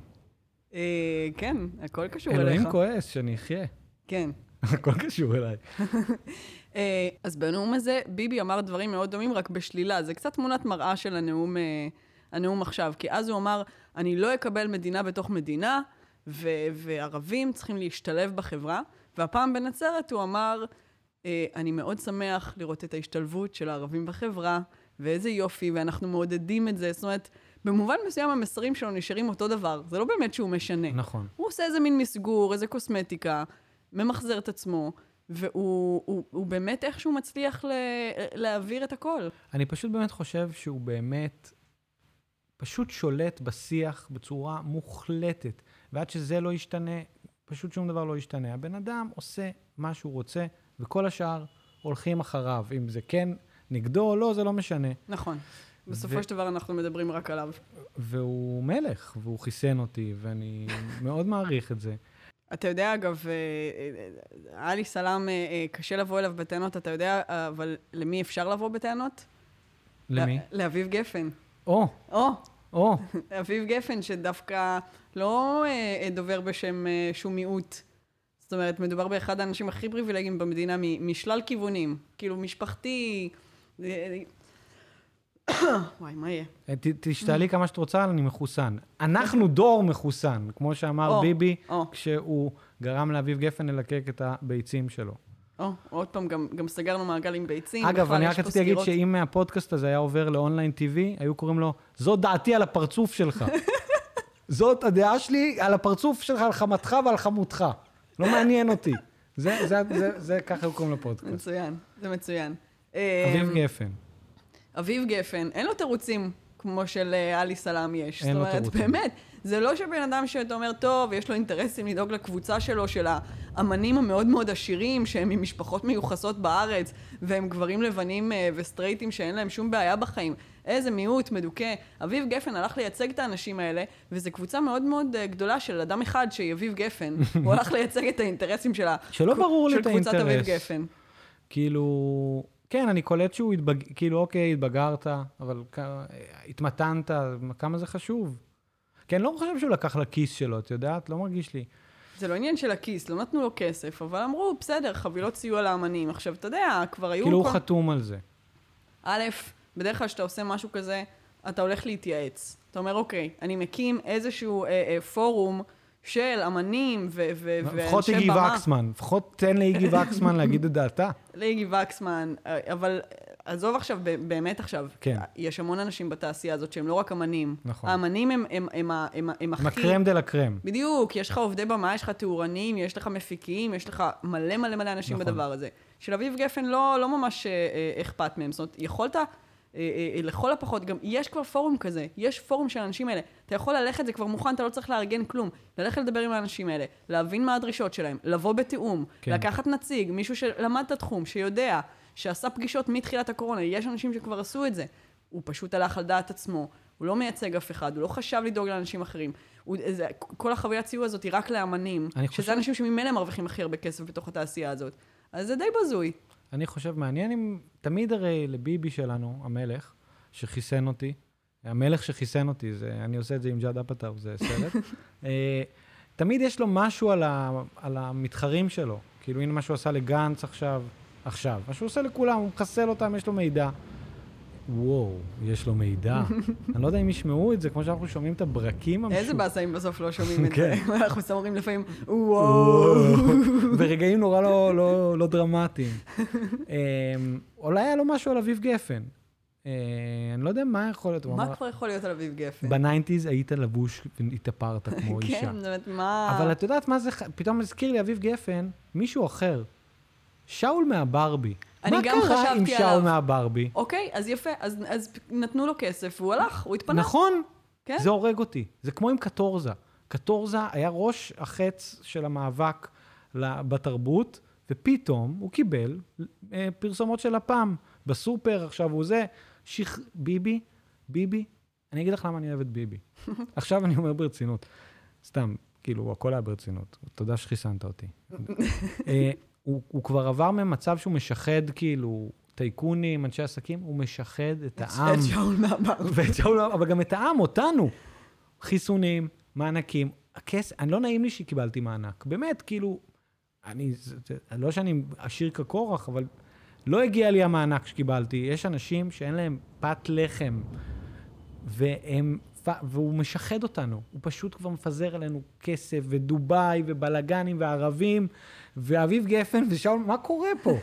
כן, הכל קשור אליך. אלוהים כועס, שאני אחיה. כן. הכל קשור אליי. אה, אז בנאום הזה, ביבי אמר דברים מאוד דומים, רק בשלילה. זה קצת תמונת מראה של הנאום, אה, הנאום עכשיו. כי אז הוא אמר, אני לא אקבל מדינה בתוך מדינה, ו- וערבים צריכים להשתלב בחברה. והפעם בנצרת הוא אמר, אה, אני מאוד שמח לראות את ההשתלבות של הערבים בחברה, ואיזה יופי, ואנחנו מעודדים את זה. זאת אומרת, במובן מסוים המסרים שלו נשארים אותו דבר. זה לא באמת שהוא משנה. נכון. הוא עושה איזה מין מסגור, איזה קוסמטיקה, ממחזר את עצמו, והוא הוא, הוא באמת איכשהו מצליח ל, להעביר את הכל. אני פשוט באמת חושב שהוא באמת פשוט שולט בשיח בצורה מוחלטת, ועד שזה לא ישתנה, פשוט שום דבר לא ישתנה. הבן אדם עושה מה שהוא רוצה, וכל השאר הולכים אחריו. אם זה כן נגדו או לא, זה לא משנה. נכון. בסופו ו- של דבר אנחנו מדברים רק עליו. והוא מלך, והוא חיסן אותי, ואני מאוד מעריך את זה. אתה יודע, אגב, אה, אה, עלי סלאם, אה, קשה לבוא אליו בטענות, אתה יודע, אבל למי אפשר לבוא בטענות? למי? לאביב גפן. או, או, או, אביב גפן, שדווקא לא דובר בשם שום מיעוט. זאת אומרת, מדובר באחד האנשים הכי פריבילגיים במדינה משלל כיוונים. כאילו, משפחתי... אה, וואי, מה יהיה? ת- תשתעלי כמה שאת רוצה, אני מחוסן. אנחנו דור מחוסן, כמו שאמר ביבי. כשהוא גרם לאביב גפן ללקק את הביצים שלו. או, עוד פעם, גם, גם סגרנו מעגל עם ביצים. אגב, אני רק רציתי להגיד. שאם הפודקאסט הזה היה עובר לאונליין TV, היו קוראים לו, זו דעתי על הפרצוף שלך. זאת הדעה שלי על הפרצוף שלך, על חמתך ועל חמותך. לא מעניין אותי. זה, זה, זה, זה, ככה היו קוראים לפודקאסט. מצוין, זה מצוין. אביב אמ, גפן. אביב גפן, אין לו תירוצים כמו של אה, עלי סלאם יש. אין לו זאת אומרת, תירוצים. באמת, זה לא שבן אדם שאתה אומר, טוב, יש לו אינטרסים לדאוג לקבוצה שלו, של האמנים המאוד מאוד עשירים, שהם ממשפחות מיוחסות בארץ, והם גברים לבנים אה, וסטרייטים שאין להם שום בעיה בחיים. איזה מיעוט מדוכא. אביב גפן הלך לייצג את האנשים האלה, וזו קבוצה מאוד מאוד אה, גדולה של אדם אחד שהיא אביב גפן. הוא הלך לייצג את האינטרסים של שלא ברור לי של קבוצת אביב. גפן. כאילו, כן, אני קולט שהוא התבג... כאילו, אוקיי, התבגרת, אבל. התמתנת, כמה זה חשוב. אני לא חושב שהוא לקח לכיס שלו, את יודעת? לא מרגיש לי. זה לא עניין של הכיס, לא נתנו לו כסף, אבל אמרו, בסדר, חבילות סיוע לאמנים. עכשיו, אתה יודע, כבר היו... כאילו, הוא כל- חתום על זה. א', בדרך כלל כשאתה עושה משהו כזה, אתה הולך להתייעץ. אתה אומר, אוקיי, אני מקים איזשהו אה, אה, פורום של אמנים ו- ו- לפחות ואנשי איגי במה. וקסמן, לפחות תן לאיגי וקסמן להגיד את דעתה. לאיגי וקסמן, אבל עזוב עכשיו, באמת עכשיו. כן. יש המון אנשים בתעשייה הזאת שהם לא רק אמנים. נכון. האמנים הם, הם, הם, הם, הם עם הכי... הקרם דה לה קרם. בדיוק, יש לך עובדי במה, יש לך תאורנים, יש לך מפיקים, יש לך מלא מלא מלא אנשים נכון. בדבר הזה. של אביב גפן לא, לא ממש אה, אה, אכפת מהם. זאת אומרת, יכולת, לכל הפחות, גם יש כבר פורום כזה, יש פורום של האנשים האלה. אתה יכול ללכת, זה כבר מוכן, אתה לא צריך לארגן כלום. ללכת לדבר עם האנשים האלה, להבין מה הדרישות שלהם, לבוא בתיאום, כן. לקחת נציג, מישהו שלמד את התחום, שיודע, שעשה פגישות מתחילת הקורונה, יש אנשים שכבר עשו את זה. הוא פשוט הלך על דעת עצמו, הוא לא מייצג אף אחד, הוא לא חשב לדאוג לאנשים אחרים. הוא, זה, כל החוויית סיוע הזאת היא רק לאמנים, שזה חושב- אנשים שממילא מרוויחים הכי הרבה כסף בתוך התעשייה הזאת. אז זה די בזוי. אני חושב, מעניין אם... תמיד הרי לביבי שלנו, המלך, שחיסן אותי, המלך שחיסן אותי, זה, אני עושה את זה עם ג'אד אפאטאר, זה סרט. אה, תמיד יש לו משהו על, ה, על המתחרים שלו. כאילו, הנה מה שהוא עשה לגנץ עכשיו, עכשיו. מה שהוא עושה לכולם, הוא מחסל אותם, יש לו מידע. וואו, יש לו מידע. אני לא יודע אם ישמעו את זה, כמו שאנחנו שומעים את הברקים המשו... איזה באסה אם בסוף לא שומעים את כן. זה. אנחנו סתם אומרים לפעמים, וואו. ברגעים נורא לא, לא, לא דרמטיים. אמ, אולי היה לו משהו על אביב גפן. אה, אני לא יודע מה יכול להיות. מה כבר יכול להיות על אביב גפן? ב nineties היית לבוש והתאפרת כמו אישה. כן, באמת, מה... אבל את יודעת מה זה, פתאום הזכיר לי אביב גפן, מישהו אחר. שאול מהברבי. אני גם מה קרה עם חשבתי שאול עליו. מהברבי? אוקיי, אז יפה, אז, אז נתנו לו כסף והוא הלך, הוא התפנה. נכון, כן. זה הורג אותי. זה כמו עם קטורזה. קטורזה היה ראש החץ של המאבק בתרבות, ופתאום הוא קיבל אה, פרסומות של לפ"ם. בסופר עכשיו הוא זה. שיח... ביבי, ביבי, אני אגיד לך למה אני אוהב את ביבי. עכשיו אני אומר ברצינות. סתם, כאילו, הכל היה ברצינות. תודה שחיסנת אותי. הוא, הוא כבר עבר ממצב שהוא משחד, כאילו, טייקונים, אנשי עסקים, הוא משחד את העם. את שאול שאול, אבל גם את העם, אותנו. חיסונים, מענקים. הכסף, אני לא נעים לי שקיבלתי מענק. באמת, כאילו, אני, זה, זה, לא שאני עשיר כקורח, אבל לא הגיע לי המענק שקיבלתי. יש אנשים שאין להם פת לחם, והם, והוא משחד אותנו. הוא פשוט כבר מפזר עלינו כסף, ודובאי, ובלאגנים, וערבים, ואביב גפן, ושאול, מה קורה פה?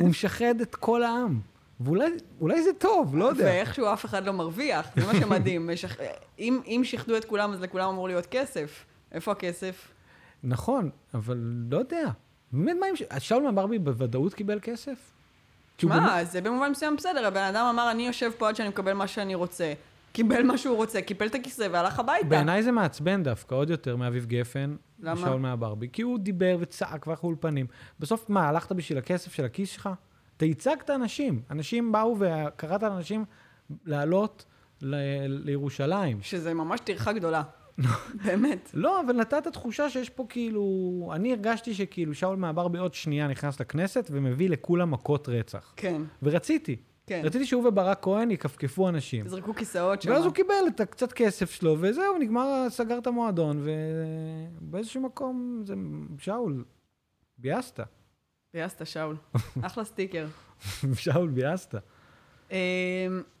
הוא משחד את כל העם. ואולי זה טוב, לא יודע. ואיכשהו אף אחד לא מרוויח, זה מה שמדהים. משח... אם, אם שיחדו את כולם, אז לכולם אמור להיות כסף. איפה הכסף? נכון, אבל לא יודע. באמת, מה אם... שאול מהברבי בוודאות קיבל כסף? מה. זה במובן מסוים בסדר, הבן אדם אמר, אני יושב פה עד שאני מקבל מה שאני רוצה. קיבל מה שהוא רוצה, קיפל את הכיסא והלך הביתה. בעיניי זה מעצבן דווקא, עוד יותר מאביב גפן. למה? שאול מהברבי. כי הוא דיבר וצעק והלך אולפנים. בסוף, מה, הלכת בשביל הכסף של הכיס שלך? אתה ייצגת אנשים. אנשים באו וקראת לאנשים לעלות ל- לירושלים. שזה ממש טרחה גדולה. באמת. לא, אבל נתת תחושה שיש פה כאילו... אני הרגשתי שכאילו שאול מעבר בעוד שנייה נכנס לכנסת ומביא לכולם מכות רצח. כן. ורציתי. כן. רציתי שהוא וברק כהן יכפכפו אנשים. יזרקו כיסאות שם. ואז הוא קיבל את הקצת כסף שלו, וזהו, נגמר, סגר את המועדון, ובאיזשהו מקום זה... שאול, ביאסת. ביאסת, שאול. אחלה סטיקר. שאול, ביאסת. אמ,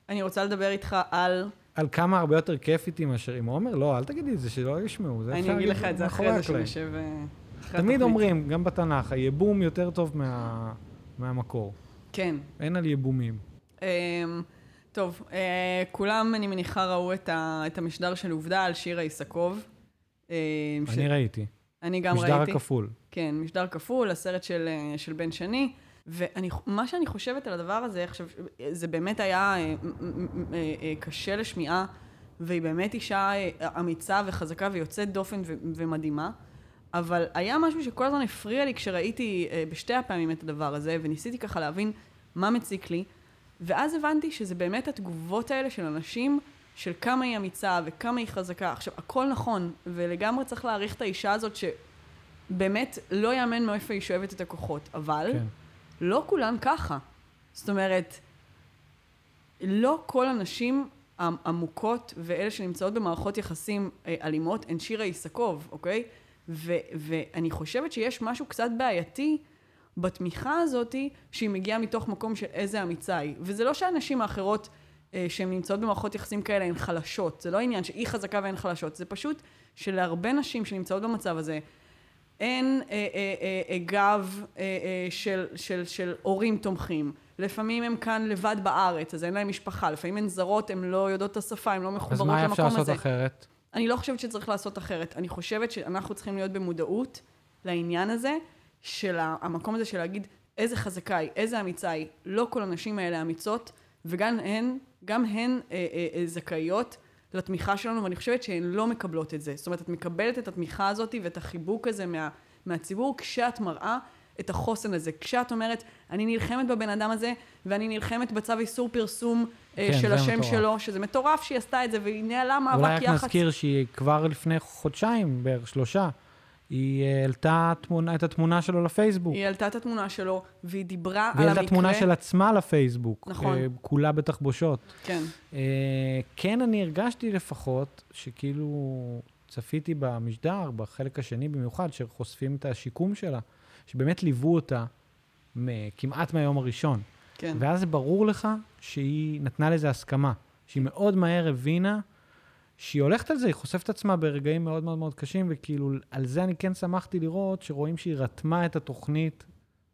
אני רוצה לדבר איתך על... על כמה הרבה יותר כיף איתי מאשר עם עומר? לא, אל תגידי את זה, שלא ישמעו. אני אגיד לך את זה אחרי זה שנשב... אה, תמיד אומרים, גם בתנ"ך, הייבום יותר טוב מה... מהמקור. כן. אין על ייבומים. אמ, טוב, אה, כולם, אני מניחה, ראו את, המשדר של עובדה על שירה איסקוב. אמ, אני. ראיתי. אני גם משדר ראיתי. משדר הכפול. כן, משדר כפול, הסרט של, אה, של בן שני. ומה שאני חושבת על הדבר הזה, עכשיו, זה באמת היה אה, קשה לשמיעה, והיא באמת אישה אמיצה וחזקה ויוצאת דופן ומדהימה, אבל היה משהו שכל הזמן הפריע לי כשראיתי בשתי הפעמים את הדבר הזה, וניסיתי ככה להבין מה מציק לי, ואז הבנתי שזה באמת התגובות האלה של אנשים, של כמה היא אמיצה וכמה היא חזקה. עכשיו, הכל נכון, ולגמרי צריך להעריך את האישה הזאת שבאמת לא יאמן מאיפה היא שואבת את הכוחות, אבל כן. לא כולן ככה. זאת אומרת, לא כל הנשים המוכות ואלה שנמצאות במערכות יחסים אה, אלימות הן שירה איסקוב, אוקיי? ו- ואני חושבת שיש משהו קצת בעייתי בתמיכה הזאתי שהיא מגיעה מתוך מקום של איזה אמיצה היא. וזה לא שהנשים האחרות אה, שהן נמצאות במערכות יחסים כאלה הן חלשות, זה לא עניין שהיא חזקה והן חלשות, זה פשוט שלהרבה נשים שנמצאות במצב הזה אין אה, אה, אה, אה, גב אה, אה, של, של, של הורים תומכים. לפעמים הם כאן לבד בארץ, אז אין להם משפחה. לפעמים הן זרות, הן לא יודעות את השפה, הן לא מחוברות למקום הזה. אז מה אפשר לעשות אחרת? אני לא חושבת שצריך לעשות אחרת. אני חושבת שאנחנו צריכים להיות במודעות לעניין הזה, של המקום הזה של להגיד איזה חזקה היא, איזה אמיצה היא. לא כל הנשים האלה אמיצות, וגם הן, גם הן אה, אה, אה, זכאיות לתמיכה שלנו, ואני חושבת שהן לא מקבלות את זה. זאת אומרת, את מקבלת את התמיכה הזאת ואת החיבוק הזה מה, מהציבור כשאת מראה את החוסן הזה. כשאת אומרת, אני נלחמת בבן אדם הזה, ואני נלחמת בצו איסור פרסום אה, כן, של השם מטורף. שלו, שזה מטורף שהיא עשתה את זה, והיא ניהלה מאבק יח"צ. אולי רק נזכיר שהיא כבר לפני חודשיים, בערך שלושה, היא העלתה תמונה, את התמונה שלו לפייסבוק. היא העלתה את התמונה שלו, והיא דיברה על המקרה... והיא העלתה תמונה של עצמה לפייסבוק. נכון. Uh, כולה בתחבושות. כן. Uh, כן, אני הרגשתי לפחות, שכאילו צפיתי במשדר, בחלק השני במיוחד, שחושפים את השיקום שלה, שבאמת ליוו אותה כמעט מהיום הראשון. כן. ואז זה ברור לך שהיא נתנה לזה הסכמה, שהיא מאוד מהר הבינה שהיא הולכת על זה, היא חושפת עצמה ברגעים מאוד מאוד מאוד קשים, וכאילו, על זה אני כן שמחתי לראות, שרואים שהיא רתמה את התוכנית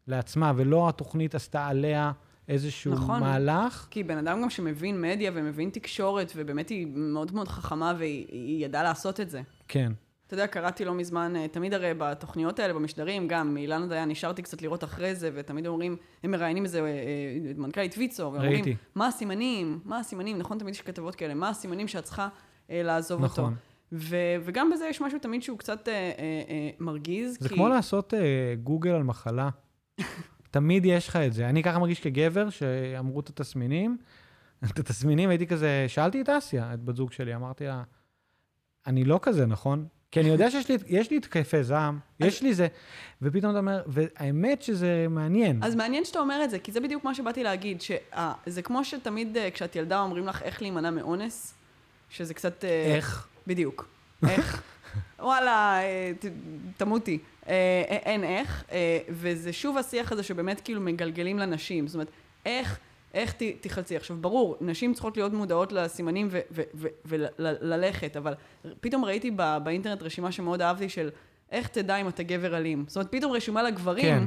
לעצמה, ולא התוכנית עשתה עליה איזשהו נכון, מהלך. כי בן אדם גם שמבין מדיה ומבין תקשורת, ובאמת היא מאוד מאוד חכמה, והיא ידעה לעשות את זה. כן. אתה יודע, קראתי לא מזמן, אה, תמיד הרי בתוכניות האלה, במשדרים, גם מאילנה דיין, נשארתי קצת לראות אחרי זה, ותמיד אומרים, הם מראיינים איזה אה, אה, מנכ"לית ויצו, ואומרים, מה הסימנים, מה הסימנים, נכון, תמיד יש כתבות כאלה, מה הסימנים שאת צריכה לעזוב נכון. אותו. ו- וגם בזה יש משהו תמיד שהוא קצת אה, אה, אה, מרגיז. זה כי... כמו לעשות אה, גוגל על מחלה. תמיד יש לך את זה. אני ככה מרגיש כגבר, שאמרו את התסמינים, את התסמינים, הייתי כזה, שאלתי את אסיה, את בת זוג שלי, אמרתי לה, אני לא כזה, נכון? כי אני יודע שיש לי, יש לי התקפי זעם, יש לי זה, ופתאום אתה אומר, והאמת שזה מעניין. אז מעניין שאתה אומר את זה, כי זה בדיוק מה שבאתי להגיד, שזה כמו שתמיד אה, כשאת ילדה אומרים לך איך להימנע מאונס, שזה קצת... אה, איך? בדיוק. איך? וואלה, אה, ת- תמותי. אה, אין איך, אה, וזה שוב השיח הזה שבאמת כאילו מגלגלים לנשים. זאת אומרת, איך, איך ת, תחלצי. עכשיו, ברור, נשים צריכות להיות מודעות לסימנים וללכת, אבל פתאום ראיתי ב- באינטרנט רשימה שמאוד אהבתי של איך תדע אם אתה גבר אלים. זאת אומרת, פתאום רשימה לגברים, כן.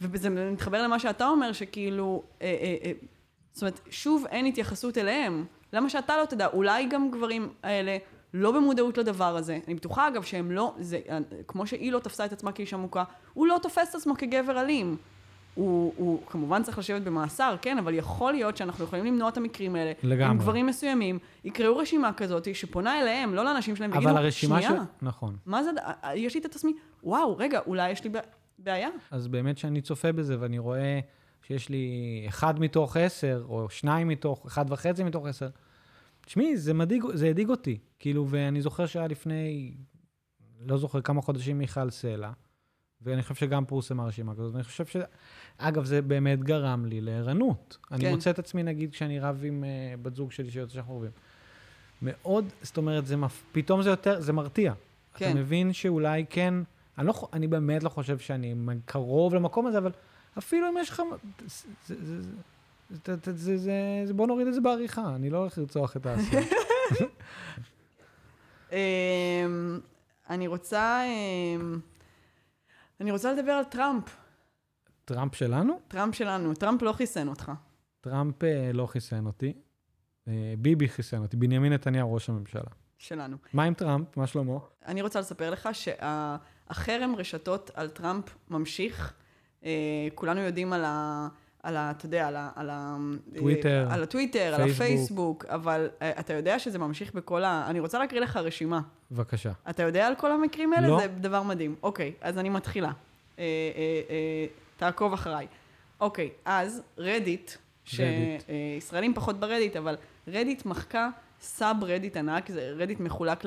וזה מתחבר למה שאתה אומר, שכאילו, אה, אה, אה, זאת אומרת, שוב אין התייחסות אליהם. למה שאתה לא תדע? אולי גם גברים האלה לא במודעות לדבר הזה. אני בטוחה, אגב, שהם לא, זה, כמו שהיא לא תפסה את עצמה כאישה מוכה, הוא לא תופס את עצמו כגבר אלים. הוא, הוא כמובן צריך לשבת במאסר, כן, אבל יכול להיות שאנחנו יכולים למנוע את המקרים האלה. לגמרי. עם גברים מסוימים, יקראו רשימה כזאת שפונה אליהם, לא לאנשים שלהם, ויגידו, שנייה, ש... נכון. מה זה, יש לי את עצמי, וואו, רגע, אולי יש לי בע- בעיה? אז באמת שאני צופה בזה ואני רואה שיש לי אחד מתוך עשר, או שניים מתוך, אחד וחצי מתוך עשר, תשמעי, זה מדאיג, זה הדאיג אותי. כאילו, ואני זוכר שהיה לפני, לא זוכר כמה חודשים מיכל סלע, ואני חושב שגם פורסמה רשימה כזאת, ואני חושב ש... אגב, זה באמת גרם לי לערנות. אני כן. מוצא את עצמי, נגיד, כשאני רב עם uh, בת זוג שלי שיוצא שאנחנו רבים. מאוד, זאת אומרת, זה מפ... פתאום זה יותר, זה מרתיע. כן. אתה מבין שאולי כן, אני, לא, אני באמת לא חושב שאני קרוב למקום הזה, אבל אפילו אם יש לך... זה, זה, זה, זה, זה, בוא נוריד את זה בעריכה, אני לא הולך לרצוח את האסון. אמ, אני רוצה... אמ, אני רוצה לדבר על טראמפ. טראמפ שלנו? טראמפ שלנו. טראמפ לא חיסן אותך. טראמפ אה, לא חיסן אותי. אה, ביבי חיסן אותי. בנימין נתניהו, ראש הממשלה. שלנו. מה עם טראמפ? מה שלמה? אני רוצה לספר לך שהחרם רשתות על טראמפ ממשיך. אה, כולנו יודעים על ה... על ה... אתה יודע, על ה... על ה... טוויטר, על הטוויטר, על פייסבוק. הפייסבוק, אבל אה, אתה יודע שזה ממשיך בכל ה... אני רוצה להקריא לך רשימה. בבקשה. אתה יודע על כל המקרים האלה? לא. זה דבר מדהים. אוקיי, אז אני מתחילה. אה, אה, אה, תעקוב אחריי. אוקיי, אז רדיט. שישראלים פחות ברדיט, אבל רדיט מחקה subreddit ענק, זה רדיט מחולק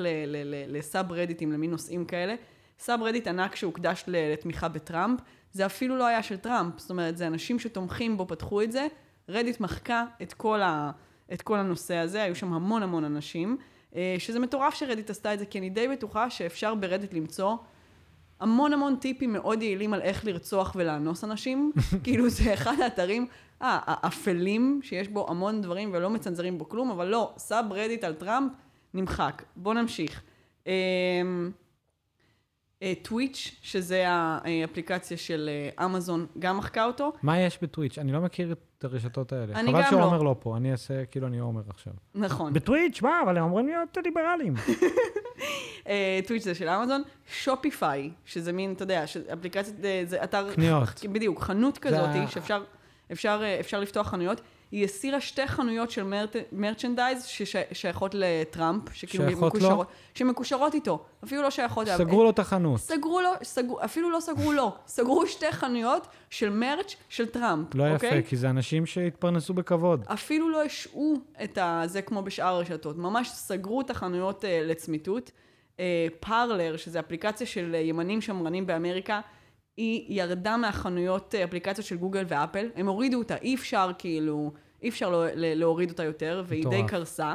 לסאב רדיטים, למין נושאים כאלה. subreddit ענק שהוקדש לתמיכה בטראמפ, זה אפילו לא היה של טראמפ, זאת אומרת, זה אנשים שתומכים בו פתחו את זה. רדיט מחקה את כל, ה- את כל הנושא הזה, היו שם המון המון אנשים. אה, שזה מטורף שרדיט עשתה את זה, כי אני די בטוחה שאפשר ברדיט למצוא המון המון טיפים מאוד יעילים על איך לרצוח ולאנוס אנשים. כאילו זה אחד האתרים אה, האפלים, שיש בו המון דברים ולא מצנזרים בו כלום, אבל לא, סאב רדיט על טראמפ נמחק. בואו נמשיך. אמ, אה, טוויץ', שזה האפליקציה של אה, אמזון, גם מחקה אותו. מה יש בטוויץ'? אני לא מכיר את הרשתות האלה. אני חבל גם לא. שעומר לא פה, אני אעשה כאילו אני עומר עכשיו. נכון. בטוויץ', מה? אבל הם אמורים להיות ליברליים. אה, טוויץ' זה של אמזון, שופיפיי, שזה מין, אתה יודע, אפליקציית, אה, זה אתר... קניות. בדיוק, חנות כזאת, שאפשר אפשר, אה, אפשר לפתוח חנויות. היא הסירה שתי חנויות של מרט, מרצ'נדייז ששייכות לטראמפ, שכאילו? מקושרות, שמקושרות איתו, אפילו לא שייכות. סגרו לו את החנות. סגרו לו, סגרו, אפילו לא סגרו לו, סגרו שתי חנויות של מרץ' של טראמפ, לא אוקיי? יפה, כי זה אנשים שהתפרנסו בכבוד. אפילו לא השעו את. זה כמו בשאר הרשתות, ממש סגרו את החנויות אה, לצמיתות. אה, פארלר, שזו אפליקציה של אה, ימנים שמרנים באמריקה, היא ירדה מהחנויות, אה, אפליקציות של גוגל ואפל, הם הורידו אותה, אי אפשר כאילו, אי אפשר לא, להוריד אותה יותר, והיא די מטורף. קרסה.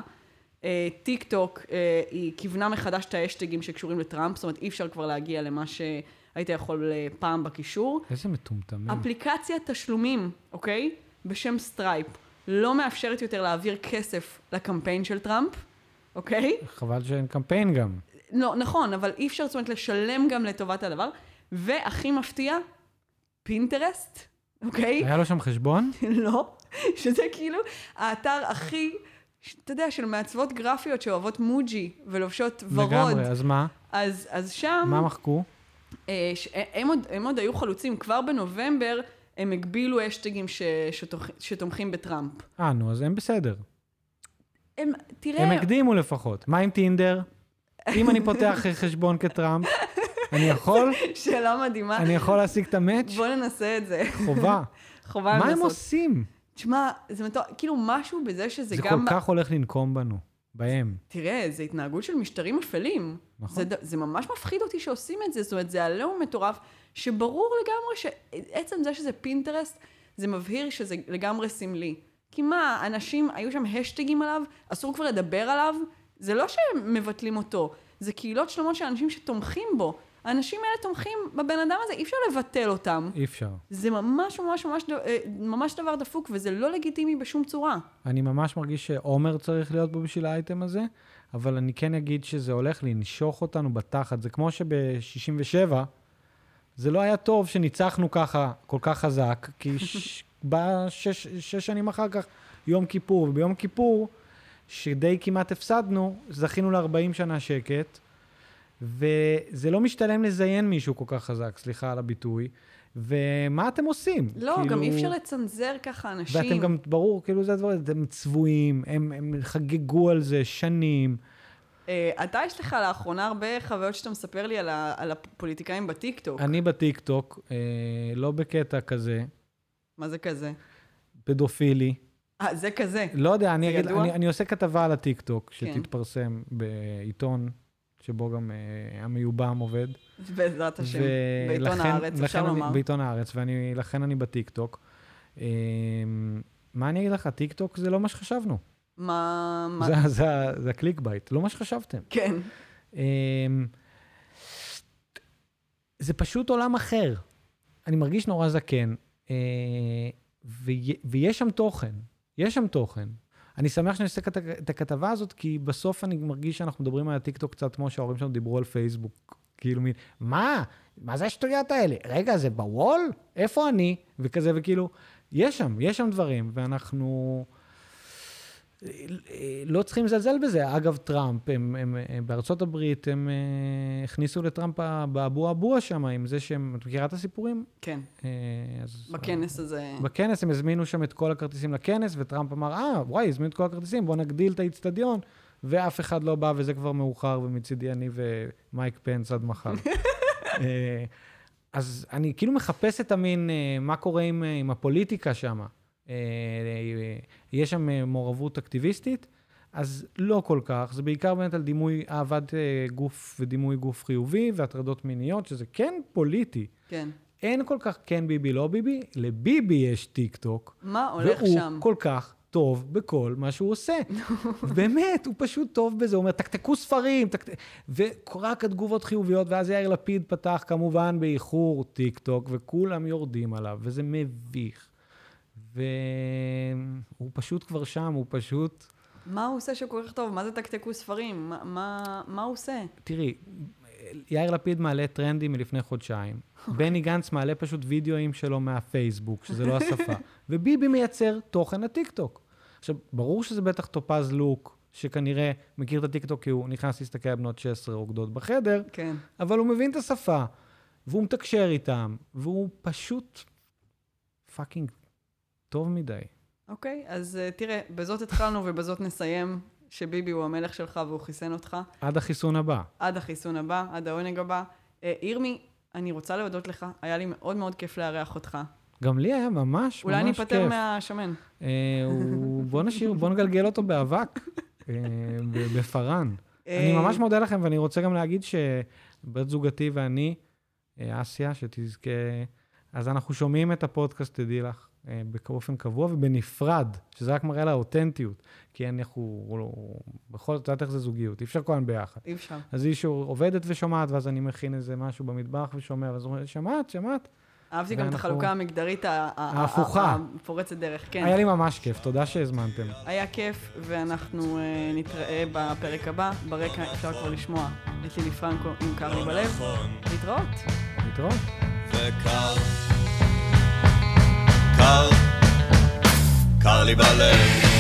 אה, טיק טוק, אה, היא כיוונה מחדש את האשטגים שקשורים לטראמפ, זאת אומרת אי אפשר כבר להגיע למה שהיית יכול פעם בקישור. איזה מטומטמים. אפליקציית תשלומים, אוקיי? בשם סטרייפ, לא מאפשרת יותר להעביר כסף לקמפיין של טראמפ, אוקיי? חבל שאין קמפיין גם. לא, נכון, אבל אי אפשר, זאת אומרת, לשלם גם לטובת הדבר. והכי מפתיע, פינטרסט, אוקיי? היה לו שם חשבון? לא, שזה כאילו האתר הכי, אתה יודע, של מעצבות גרפיות שאוהבות אימוג'י ולובשות ורוד. לגמרי, אז מה? אז, אז שם... מה מחקו? אה, ש- הם, עוד, הם עוד היו חלוצים, כבר בנובמבר הם הגבילו אשטגים ש, שתומכ, שתומכים בטראמפ. אה, נו, אז הם בסדר. הם, תראה, הם הקדימו לפחות. מה עם טינדר? אם אני פותח חשבון כטראמפ, אני יכול? שאלה מדהימה. אני יכול להשיג את המאץ'? בוא ננסה את זה. חובה. חובה מה הם לנסות. עושים? תשמע, זה מטור... כאילו משהו בזה שזה זה גם... כל כך הולך לנקום בנו, בהם. תראה, זה התנהגות של משטרים אפלים. נכון. זה, זה ממש מפחיד אותי שעושים את זה, זאת אומרת, זה עליהום מטורף, שברור לגמרי שעצם זה שזה פינטרסט, זה מבהיר שזה לגמרי סמלי. כי מה, אנשים, היו שם השטגים עליו, אסור כבר לדבר עליו, זה לא שהם מבטלים אותו, זה קהילות שלמות של אנשים שתומכים בו. האנשים האלה תומכים בבן אדם הזה, אי אפשר לבטל אותם. אי אפשר. זה ממש ממש ממש, אה, ממש דבר דפוק, וזה לא לגיטימי בשום צורה. אני ממש מרגיש שעומר צריך להיות פה בשביל האייטם הזה, אבל אני כן אגיד שזה הולך לנשוך אותנו בתחת. זה כמו שב-67, זה לא היה טוב שניצחנו ככה, כל כך חזק, כי ש... בא שש, שש שנים אחר כך יום כיפור, וביום כיפור, שדי כמעט הפסדנו, זכינו ל-40 שנה שקט, וזה לא משתלם לזיין מישהו כל כך חזק, סליחה על הביטוי. ומה אתם עושים? לא, כאילו- גם אי אפשר לצנזר ככה אנשים. ואתם גם, ברור, כאילו זה הדבר, אתם צבועים, הם, הם חגגו על זה שנים. אה, אתה, יש לך לאחרונה הרבה חוויות שאתה מספר לי על, ה, על הפוליטיקאים בטיקטוק. אני בטיקטוק, אה, לא בקטע כזה, מה זה כזה? פדופילי. אה, זה כזה. לא יודע, אני אגיד? אני, אני עושה כתבה על הטיקטוק, כן. שתתפרסם בעיתון, שבו גם אה, המיובם עובד. בעזרת השם. בעיתון ולכן- הארץ, לכן אפשר אני- לומר. בעיתון הארץ, ולכן אני בטיקטוק. אה, מה אני אגיד לך, טיקטוק זה לא מה שחשבנו. מה... מה... זה, זה, זה ה clickbait, לא מה שחשבתם. כן. אמ, זה פשוט עולם אחר. אני מרגיש נורא זקן, אה, וי- ויש שם תוכן, יש שם תוכן. אני שמח שאני עושה את הכתבה הזאת, כי בסוף אני מרגיש שאנחנו מדברים על הטיקטוק קצת כמו שההורים שלנו דיברו על פייסבוק. כאילו מין, מה? מה זה השטויות האלה? רגע, זה ב wall? איפה אני? וכזה, וכאילו, יש שם, יש שם דברים, ואנחנו... לא צריכים לזלזל בזה. אגב, טראמפ, הם, הם, הם בארצות הברית, הם אה, הכניסו לטראמפ באבו אבוה שם, עם זה שהם, את מכירה את הסיפורים? כן. אה, אז, בכנס הזה. בכנס הם הזמינו שם את כל הכרטיסים לכנס, וטראמפ אמר, אה, וואי, הזמינו את כל הכרטיסים, בואו נגדיל את האיצטדיון, ואף אחד לא בא, וזה כבר מאוחר, ומצידי אני ומייק פנס עד מחר. אה, אז אני כאילו מחפש את המין, מה קורה עם, עם הפוליטיקה שם. אה, אה, יש שם אה, מעורבות אקטיביסטית, אז לא כל כך, זה בעיקר באמת על דימוי אהבת אה, גוף ודימוי גוף חיובי והטרדות מיניות, שזה כן פוליטי. כן. אין כל כך כן ביבי, לא ביבי, לביבי יש טיק טוק. מה הולך והוא שם? כל כך טוב בכל מה שהוא עושה. באמת, הוא פשוט טוב בזה. הוא אומר, תקתקו ספרים, תקת... ורק התגובות חיוביות, ואז יאיר לפיד פתח כמובן באיחור טיק טוק, וכולם יורדים עליו, וזה מביך. והוא פשוט כבר שם, הוא פשוט... מה הוא עושה שהוא כל כך טוב? מה זה תקתקו ספרים? מה, מה, מה הוא עושה? תראי, יאיר לפיד מעלה טרנדים מלפני חודשיים. בני גנץ מעלה פשוט וידאוים שלו מהפייסבוק, שזה לא השפה. וביבי מייצר תוכן לטיקטוק. עכשיו, ברור שזה בטח טופז לוק, שכנראה מכיר את הטיקטוק כי הוא נכנס להסתכל על בנות 16 רוקדות בחדר, כן. אבל הוא מבין את השפה, והוא מתקשר איתם, והוא פשוט fucking טוב מדי. אוקיי, אז אה, תראה, בזאת התחלנו ובזאת נסיים, שביבי הוא המלך שלך והוא חיסן אותך. עד החיסון הבא. עד החיסון הבא, עד העונג הבא. אה, ירמי, אני רוצה להודות לך, היה לי מאוד מאוד כיף לארח אותך. גם לי היה ממש אולי אני ממש אפטר כיף. מהשמן. אה, הוא- בוא נשאיר, בוא נגלגל אותו באבק, אה, ב- בפארן. אני אה, ממש מודה לכם, ואני רוצה גם להגיד שבת זוגתי ואני, אה, אסיה, שתזכה, אז אנחנו שומעים את הפודקאסט, תדעי לך, אה, באופן קבוע ובנפרד, שזה רק מראה לאותנטיות. כי אנחנו, לא, בכל זאת, את יודעת איך זה זוגיות, אי אפשר כל הזמן ביחד. אי אפשר. אז היא שהוא עובדת ושומעת, ואז אני מכין איזה משהו במטבח ושומע, ואז הוא אומר, שמעת, שמעת? אהבתי גם את החלוקה המגדרית ההפוכה. הפורצת דרך, כן. היה לי ממש כיף, תודה שהזמנתם. היה כיף, ואנחנו uh, נתראה בפרק הבא. ברקע אפשר כבר לשמוע את לילי פרנקו עם קר לי בלב. להתראות. להתראות. קר, קר לי בלב.